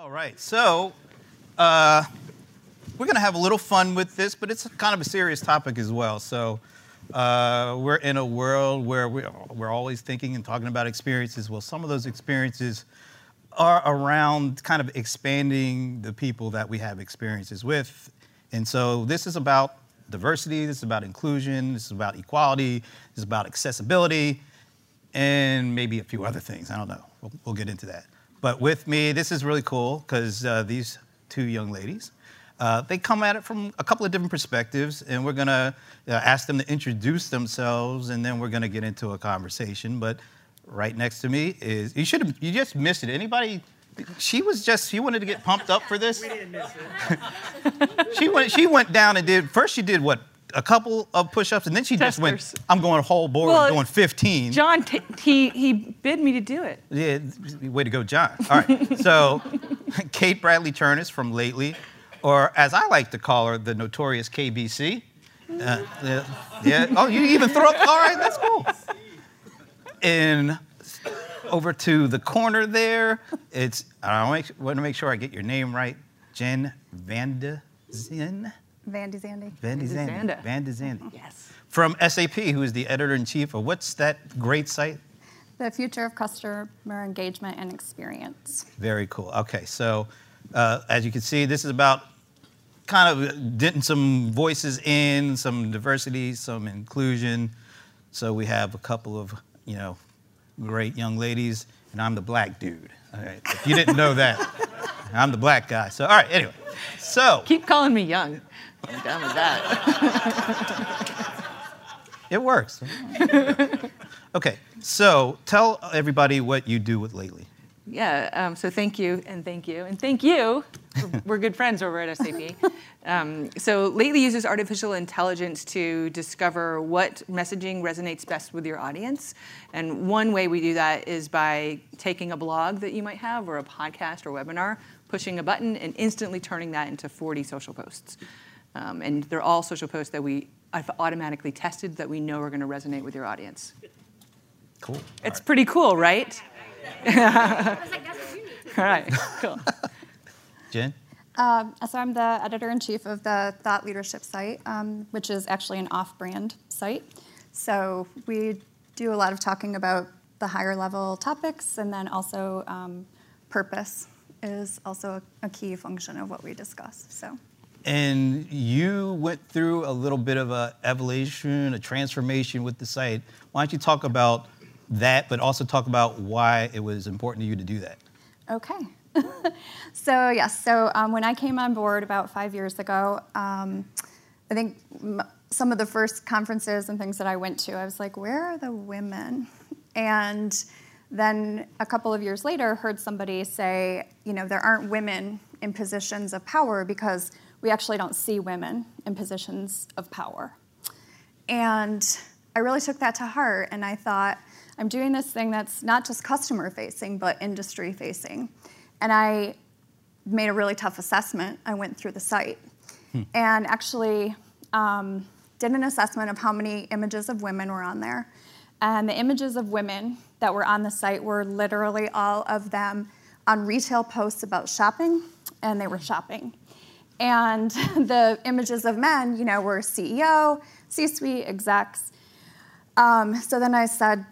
All right, so uh, we're going to have a little fun with this, but it's kind of a serious topic as well. So uh, we're in a world where we're, we're always thinking and talking about experiences. Well, some of those experiences are around kind of expanding the people that we have experiences with. And so this is about diversity, this is about inclusion, this is about equality, this is about accessibility, and maybe a few other things. I don't know. We'll, we'll get into that. But with me, this is really cool because uh, these two young ladies, uh, they come at it from a couple of different perspectives, and we're gonna uh, ask them to introduce themselves, and then we're gonna get into a conversation. But right next to me is you should have you just missed it. Anybody? She was just she wanted to get pumped up for this. We didn't miss it. she went she went down and did first she did what a couple of push-ups and then she just went I'm going whole board Well, going 15. John, t- he, he bid me to do it. Yeah, way to go, John. All right. So, Kate Bradley Chernis from Lately, or as I like to call her, the notorious KBC. Uh, yeah, yeah. Oh, you even throw up. All right, that's cool. And over to the corner there, it's I want to make sure I get your name right. Jen Vanden Zin. Vandy Zandy. Van de Zande. Zande. Van de Zande. Yes. From SAP, who is the editor in chief of what's that great site? The future of customer engagement and experience. Very cool. Okay, so uh, as you can see, this is about kind of getting some voices in, some diversity, some inclusion. So we have a couple of, you know, great young ladies, and I'm the black dude. All right, if you didn't know that, I'm the black guy. So, all right, anyway. So, Keep calling me young. I'm done with that. it works. Okay, so tell everybody what you do with Lately. Yeah, um, so thank you, and thank you, and thank you. We're- We're good friends over at SAP. Um, so Lately uses artificial intelligence to discover what messaging resonates best with your audience. And one way we do that is by taking a blog that you might have, or a podcast or webinar, pushing a button, and instantly turning that into 40 social posts. Um, and they're all social posts that we have automatically tested that we know are going to resonate with your audience. Cool. It's pretty cool, right? All right, cool. Jen? Um, so I'm the editor in chief of the Thought Leadership site, um, which is actually an off-brand site. So we do a lot of talking about the higher level topics, and then also um, purpose is also a, a key function of what we discuss. So. And you went through a little bit of a evolution, a transformation with the site. Why don't you talk about that, but also talk about why it was important to you to do that? Okay. so yes, so um, when I came on board about five years ago, um, I think some of the first conferences and things that I went to, I was like, where are the women? And then a couple of years later, heard somebody say, you know, there aren't women in positions of power because we actually don't see women in positions of power. And I really took that to heart and I thought, I'm doing this thing that's not just customer facing, but industry facing. And I made a really tough assessment. I went through the site and actually um, did an assessment of how many images of women were on there. And the images of women that were on the site were literally all of them on retail posts about shopping, and they were shopping. And the images of men, you know, were CEO, C suite execs. Um, so then I said,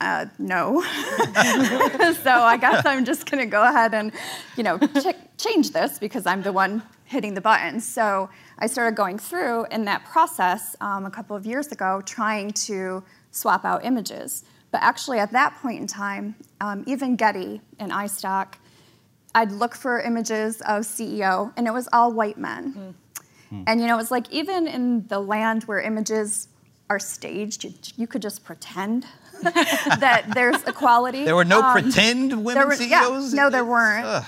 uh, no. so I guess I'm just going to go ahead and, you know, ch- change this because I'm the one hitting the button. So I started going through in that process um, a couple of years ago, trying to swap out images. But actually, at that point in time, um, even Getty and iStock, I'd look for images of CEO, and it was all white men. And you know, it's like even in the land where images are staged, you, you could just pretend that there's equality. There were no Um, pretend women there were- yeah, CEOs? no, there weren't.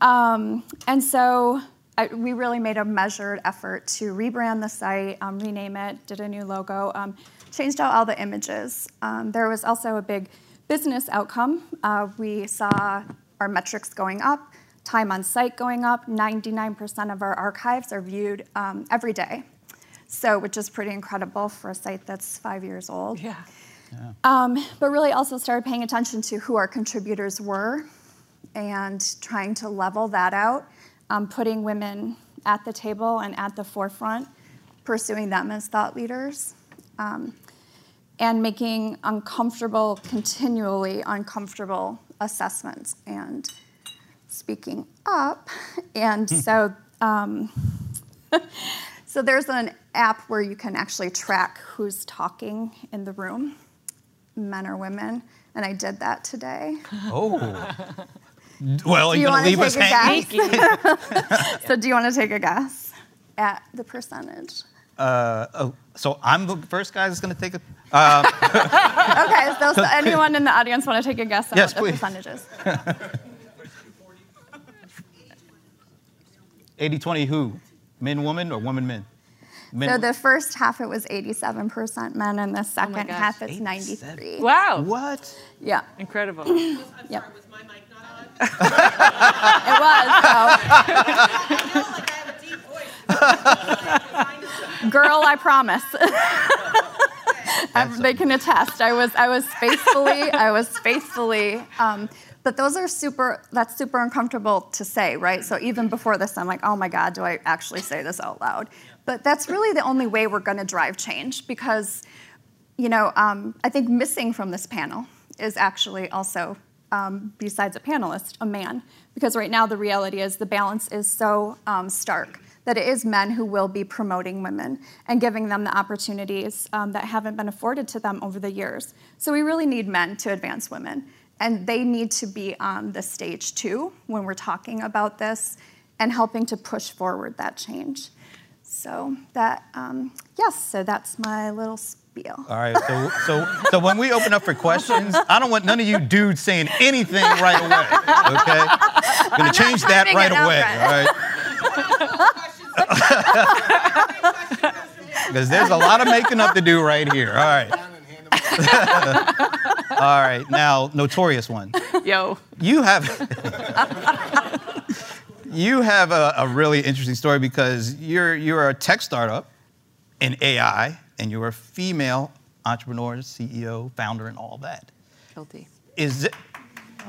Um, and so I, we really made a measured effort to rebrand the site, um, rename it, did a new logo, um, changed out all the images. Um, there was also a big business outcome. Uh, we saw our metrics going up, time on site going up. 99% of our archives are viewed um, every day. So, which is pretty incredible for a site that's five years old. Yeah. Um, but really also started paying attention to who our contributors were and trying to level that out, um, putting women at the table and at the forefront, pursuing them as thought leaders, um, and making uncomfortable, continually uncomfortable assessments and speaking up. And so, um, so there's an app where you can actually track who's talking in the room, men or women, and I did that today. Oh. Well, you you're going to leave us hanging? So do you want to take a guess at the percentage? Uh, oh, so I'm the first guy that's going to take a. Okay, so, so anyone in the audience want to take a guess at Yes, what the please. percentages? 80 20 who? Men, woman, or woman, men? Men, So the first half it was 87% men, and the second gosh. half it's 87. 93. Wow. What? Yeah, Incredible. I'm Yep. sorry, was my mic not on? it was. I feel like I have a deep voice. So. Girl, I promise. They can attest. I was, I was faithfully, I was faithfully. Um, but those are super. That's super uncomfortable to say, right? So even before this, I'm like, oh my God, do I actually say this out loud? But that's really the only way we're going to drive change because, you know, um, I think missing from this panel is actually also, um, besides a panelist, a man. Because right now the reality is the balance is so um, stark that it is men who will be promoting women and giving them the opportunities um, that haven't been afforded to them over the years. So we really need men to advance women. And they need to be on the stage too when we're talking about this and helping to push forward that change. So that, um, yes, so that's my little spiel. All right. So, so, so when we open up for questions, I don't want none of you dudes saying anything right away. Okay? I'm gonna not change that right away. All right? Because there's a lot of making up to do right here. All right. All right. Now, notorious one. Yo. You have you have a, a really interesting story because you're you're a tech startup in AI and you're a female entrepreneur, CEO, founder, and all that. Guilty. Is it?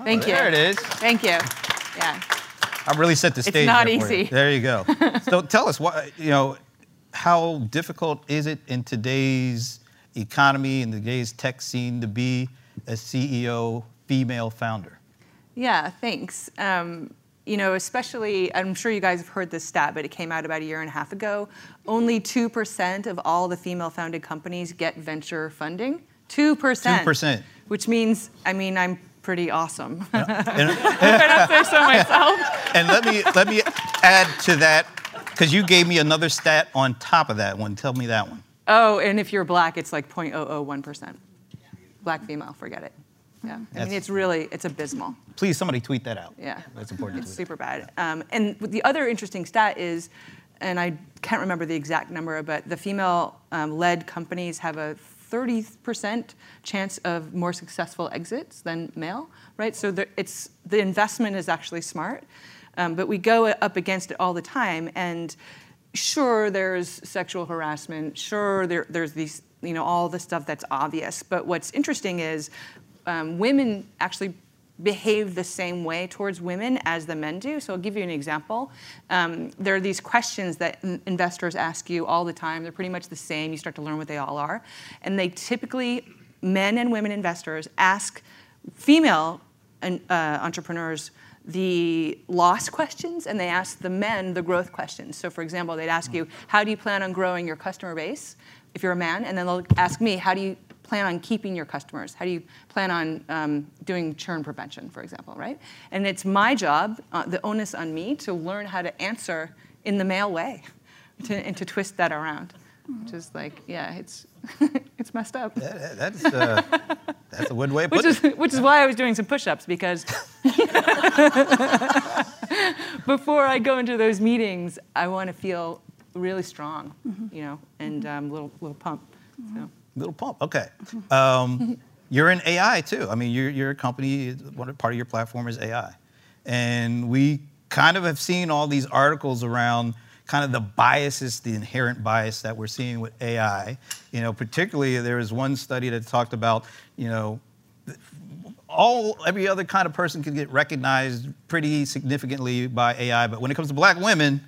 Thank oh, you. There it is. Thank you. Yeah. I really set the stage. It's not there for you. easy. There you go. so tell us what you know. How difficult is it in today's economy in today's tech scene to be a CEO female founder? Yeah, thanks. Um, you know, especially, I'm sure you guys have heard this stat, but it came out about a year and a half ago. Only 2% of all the female founded companies get venture funding. 2%. 2%. Which means, I mean, I'm pretty awesome. And, I don't say so myself. and let me let me add to that because you gave me another stat on top of that one. Tell me that one. Oh, and if you're black, it's like 0.001%. Black female, forget it. Yeah. I That's- mean, it's really, it's abysmal. Please, somebody tweet that out. Yeah. that's important. It's super bad. Um, and the other interesting stat is, and I can't remember the exact number, but the female um, led companies have a 30% chance of more successful exits than male, right? So the, it's, the investment is actually smart, um, but we go up against it all the time. And sure, there's sexual harassment, sure, there, there's these, you know, all the stuff that's obvious. But what's interesting is um, women actually behave the same way towards women as the men do. So I'll give you an example. Um, there are these questions that in- investors ask you all the time. They're pretty much the same. You start to learn what they all are. And they typically, men and women investors, ask female uh, entrepreneurs the loss questions and they ask the men the growth questions. So, for example, they'd ask you, How do you plan on growing your customer base if you're a man? And then they'll ask me, How do you plan on keeping your customers? How do you plan on um, doing churn prevention, for example, right? And it's my job, uh, the onus on me, to learn how to answer in the male way to, and to twist that around. Which is like, yeah, it's, it's messed up. That- that's uh, that's a good way Which is, it. which is why I was doing some push-ups because before I go into those meetings, I want to feel really strong, you know, and um, little little pump. Little pump. Okay. Um, you're in AI too. I mean, you're a company. Part of your platform is AI, and we kind of have seen all these articles around kind of the biases, the inherent bias that we're seeing with AI. You know, particularly there was one study that talked about, you know, all every other kind of person can get recognized pretty significantly by AI, but when it comes to black women,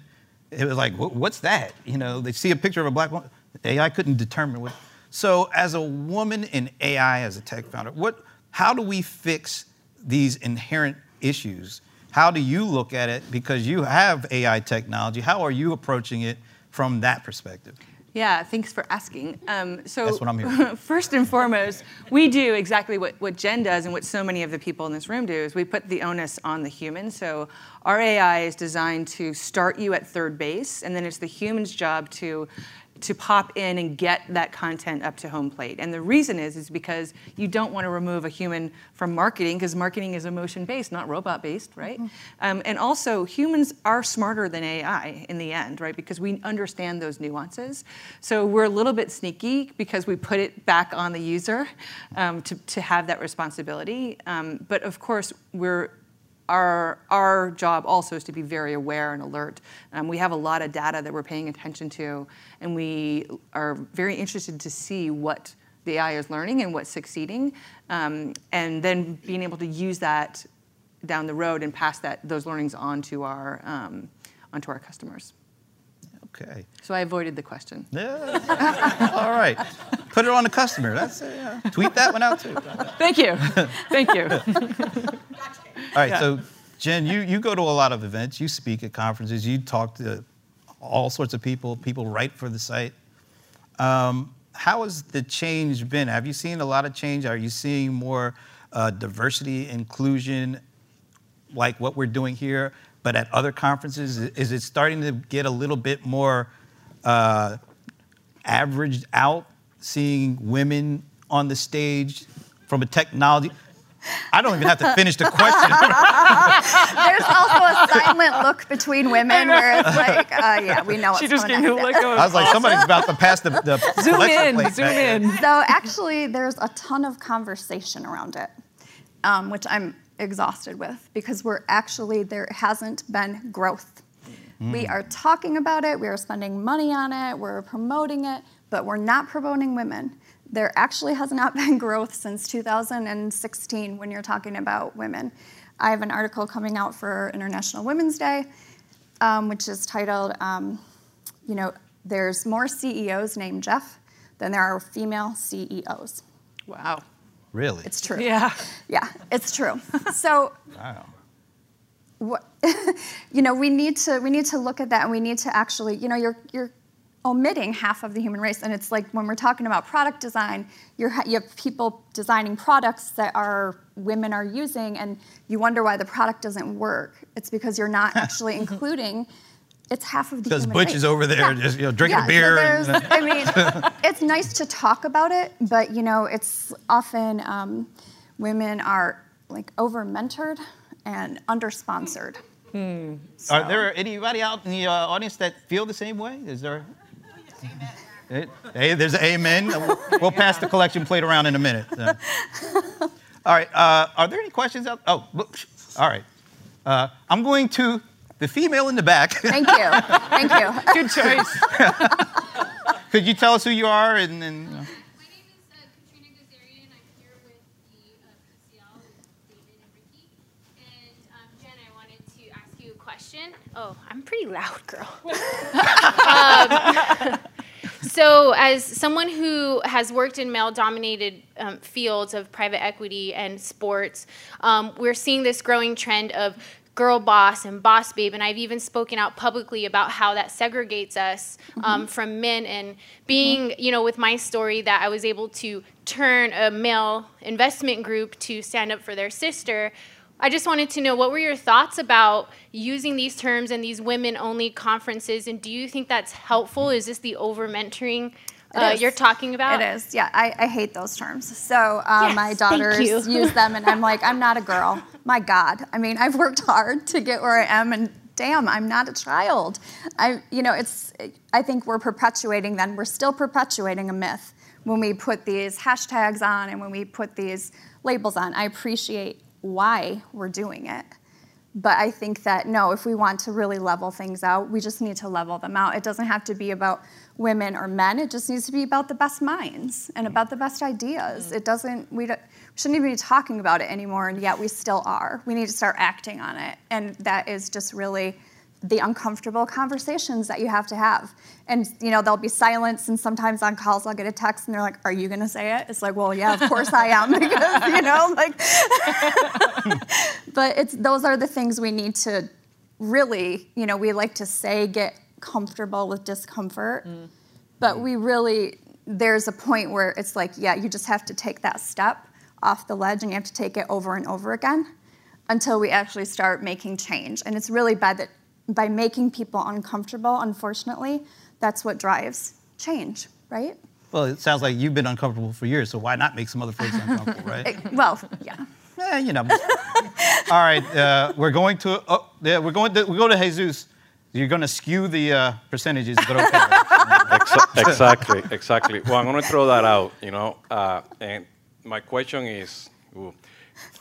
it was like, what's that? You know, they see a picture of a black woman, AI couldn't determine what. So, as a woman in AI, as a tech founder, what, how do we fix these inherent issues? How do you look at it? Because you have AI technology. How are you approaching it from that perspective? Yeah, thanks for asking. Um, so, That's what I'm here for. first and foremost, we do exactly what, what Jen does and what so many of the people in this room do is we put the onus on the human. So our AI is designed to start you at third base, and then it's the human's job to to pop in and get that content up to home plate. And the reason is is because you don't want to remove a human from marketing because marketing is emotion based, not robot based, right? Um, and also humans are smarter than AI in the end, right? Because we understand those nuances. So we're a little bit sneaky because we put it back on the user um, to, to have that responsibility. Um, but of course, we're our, our job also is to be very aware and alert. Um, we have a lot of data that we're paying attention to, and we are very interested to see what the AI is learning and what's succeeding, um, and then being able to use that down the road and pass that those learnings on to our um, onto our customers. Okay. So I avoided the question. Yeah. All right. Put it on the customer. That's it. Yeah. Tweet that one out too. Thank you, thank you. All right. So, Jen, you, you go to a lot of events. You speak at conferences. You talk to all sorts of people. People write for the site. Um, how has the change been? Have you seen a lot of change? Are you seeing more uh, diversity, inclusion, like what we're doing here, but at other conferences? Is it starting to get a little bit more uh, averaged out, seeing women on the stage from a technology? I don't even have to finish the question. There's also a silent look between women where it's like, uh, yeah, we know what's She just going gave me on. a look I was like, somebody's about to pass the, the zoom in, plate zoom back. in. So actually, there's a ton of conversation around it, um, which I'm exhausted with because we're actually there hasn't been growth. We are talking about it. We are spending money on it. We're promoting it, but we're not promoting women. There actually has not been growth since 2016 when you're talking about women. I have an article coming out for International Women's Day, um, which is titled, um, you know, there's more CEOs named Jeff than there are female CEOs. Wow. Really? It's true. Yeah. Yeah, it's true. So, wow. what, you know, we need to we need to look at that, and we need to actually, you know, you're you're omitting half of the human race, and it's like when we're talking about product design, you're you have people designing products that are women are using, and you wonder why the product doesn't work. It's because you're not actually including. It's half of the Because human Butch race. is over there Yeah. just you know drinking Yeah, a so beer. and, I mean, it's nice to talk about it, but you know, it's often um, women are like over mentored and under sponsored. Are there anybody out in the uh, audience that feel the same way? Is there? Hey, there's an amen. We'll, we'll pass the collection plate around in a minute. Uh, all right. Uh, are there any questions out? Oh, look, all right. Uh, I'm going to the female in the back. Thank you, thank you. Good choice. Could you tell us who you are and? and you know? My name is uh, Katrina Gazarian. I'm here with the uh, David and Ricky. And um, Jen, I wanted to ask you a question. Oh, I'm pretty loud, girl. um, so, as someone who has worked in male-dominated um, fields of private equity and sports, um, we're seeing this growing trend of girl boss and boss babe and i've even spoken out publicly about how that segregates us um, from men. And being you know with my story that i was able to turn a male investment group to stand up for their sister i just wanted to know what were your thoughts about using these terms and these women only conferences and do you think that's helpful is this the over mentoring uh, you're talking about It is, yeah. I, I hate those terms. So uh, my Yes, thank daughters use them, and I'm like, I'm not a girl. My God. I mean, I've worked hard to get where I am, and damn, I'm not a child. I, you know, it's. I think we're perpetuating. Then we're still perpetuating a myth when we put these hashtags on and when we put these labels on. I appreciate why we're doing it, But I think that no, if we want to really level things out, we just need to level them out. It doesn't have to be about women or men. It just needs to be about the best minds and about the best ideas. Mm-hmm. It doesn't. We, don't, we shouldn't even be talking about it anymore, and yet we still are. We need to start acting on it, and that is just really the uncomfortable conversations that you have to have. And you know, there'll be silence, and sometimes on calls I'll get a text, and they're like, "Are you going to say it?" It's like, "Well, yeah, of course I am," because you know, like. but it's those are the things we need to really, you know, we like to say get comfortable with discomfort, mm. but we really there's a point where it's like, yeah, you just have to take that step off the ledge, and you have to take it over and over again until we actually start making change. And it's really by that by making people uncomfortable, unfortunately, that's what drives change, right? Well, it sounds like you've been uncomfortable for years, so why not make some other folks uncomfortable, right? It- well, yeah. Eh, you know. All right, uh, we're going to. Oh, yeah, we're going. To, we go to Jesus. You're going to skew the uh, percentages, but okay. Exa- exactly, exactly. Well, I'm going to throw that out, you know. Uh, and my question is ooh,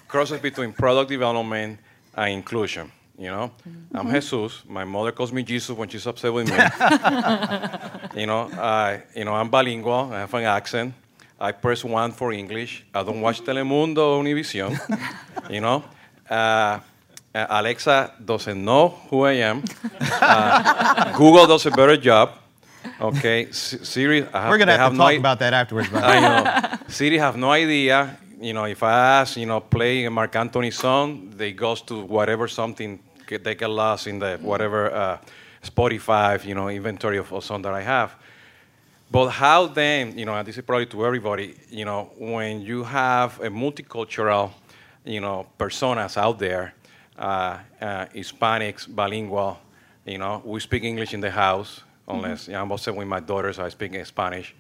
crosses between product development and inclusion. You know, I'm Jesus. My mother calls me Jesus when she's upset with me. you know, I, you know, I'm bilingual. I have an accent. I press one for English. I don't watch Telemundo or Univision. you know, uh, uh, Alexa doesn't know who I am. Uh, Google does a better job. Okay, S- Siri. I have, we're going to they have to no talk i- about that afterwards. I know. Siri have no idea. You know, if I ask, you know, play a Marc Anthony song, they goes to whatever something they get lost in the whatever uh, Spotify, you know, inventory of, of song that I have. But how then, you know, and this is probably to everybody, you know, when you have a multicultural, you know, personas out there, uh, uh, Hispanics, bilingual, you know, we speak English in the house, unless you know, I'm also with my daughters, I speak Spanish,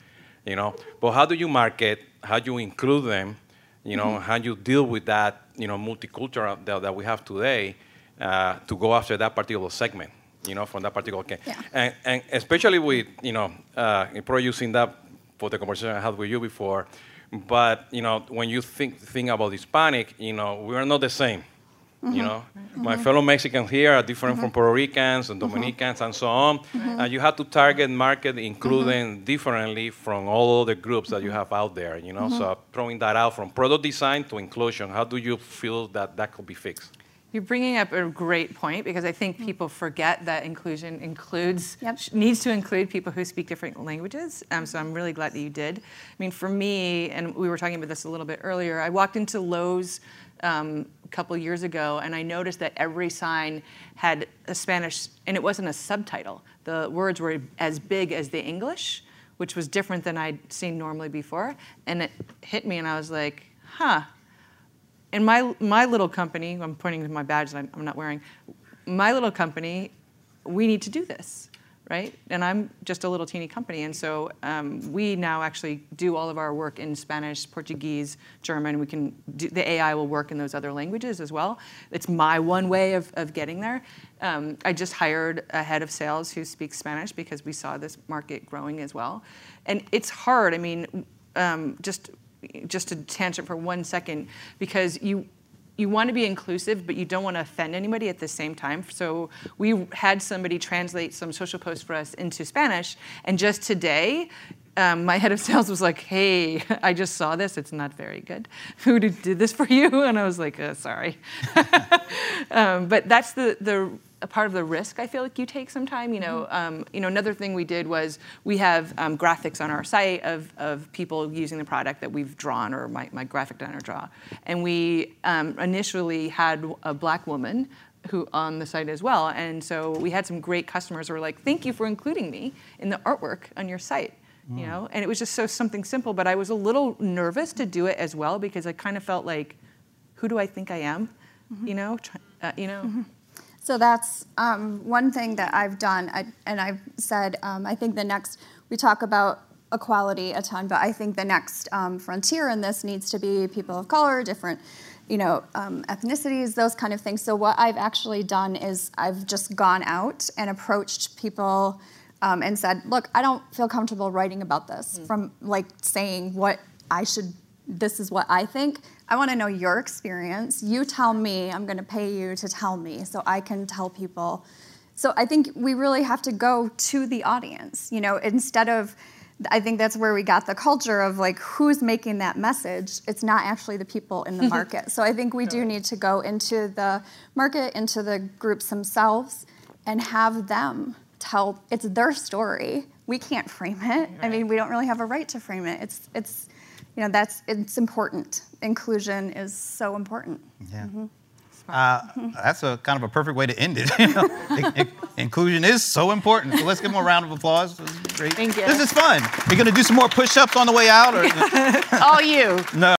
you know. But how do you market? How do you include them? You know, how you deal with that, you know, multicultural that, that we have today uh, to go after that particular segment, you know, from that particular case. Yeah. And, and especially with, you know, uh, probably using that for the conversation I had with you before. But, you know, when you think, think about Hispanic, you know, we are not the same. You mm-hmm. know, my mm-hmm. fellow Mexicans here are different from mm-hmm. Puerto Ricans and Dominicans and so on. And you have to target market, include them differently from all the groups that you have out there. You know, so throwing that out from product design to inclusion, how do you feel that that could be fixed? You're bringing up a great point because I think people forget that inclusion includes Yep. sh- needs to include people who speak different languages. Um, so I'm really glad that you did. I mean, for me, and we were talking about this a little bit earlier. I walked into Lowe's um, a couple years ago, and I noticed that every sign had a Spanish, and it wasn't a subtitle. The words were as big as the English, which was different than I'd seen normally before. And it hit me, and I was like, huh in my my little company, I'm pointing to my badge that I'm not wearing. My little company, we need to do this, right? And I'm just a little teeny company, and so um, we now actually do all of our work in Spanish, Portuguese, German. We can do, the AI will work in those other languages as well. It's my one way of, of getting there. Um, I just hired a head of sales who speaks Spanish because we saw this market growing as well, and it's hard. I mean, um, just just a tangent for one second because you you want to be inclusive but you don't want to offend anybody at the same time. So we had somebody translate some social posts for us into spanish and just today um, my head of sales was like hey i just saw this it's not very good. Who did, did this for you? And i was like uh, sorry. Um, but that's the the a part of the risk I feel like you take sometime. You know, um, you know, another thing we did was we have um, graphics on our site of, of people using the product that we've drawn or my, my graphic designer draw, and we um, initially had a black woman who on the site as well, and so we had some great customers who were like, "Thank you for including me in the artwork on your site." You know, and it was just so something simple, but I was a little nervous to do it as well because I kind of felt like, "Who do I think I am?" You know, uh, you know. So that's um, one thing that I've done, I, and I've said um, I think the next we talk about equality a ton, but I think the next um, frontier in this needs to be people of color, different, you know, um, ethnicities, those kind of things. So what I've actually done is I've just gone out and approached people um, and said, look, I don't feel comfortable writing about this. From like saying what I should this is what I think. I want to know your experience. You tell me, I'm going to pay you to tell me so I can tell people. So I think we really have to go to the audience, you know, instead of I think that's where we got the culture of like who's making that message. It's not actually the people in the market. so I think we do need to go into the market, into the groups themselves, and have them tell it's their story. We can't frame it. I mean, we don't really have a right to frame it. It's it's you know that's it's important. Inclusion is so important. Yeah. Uh, that's a kind of a perfect way to end it. you know? In- in- inclusion is so important. So let's give them a round of applause. This is great. Thank you. This is fun. You're going to do some more push-ups on the way out, or All you. no?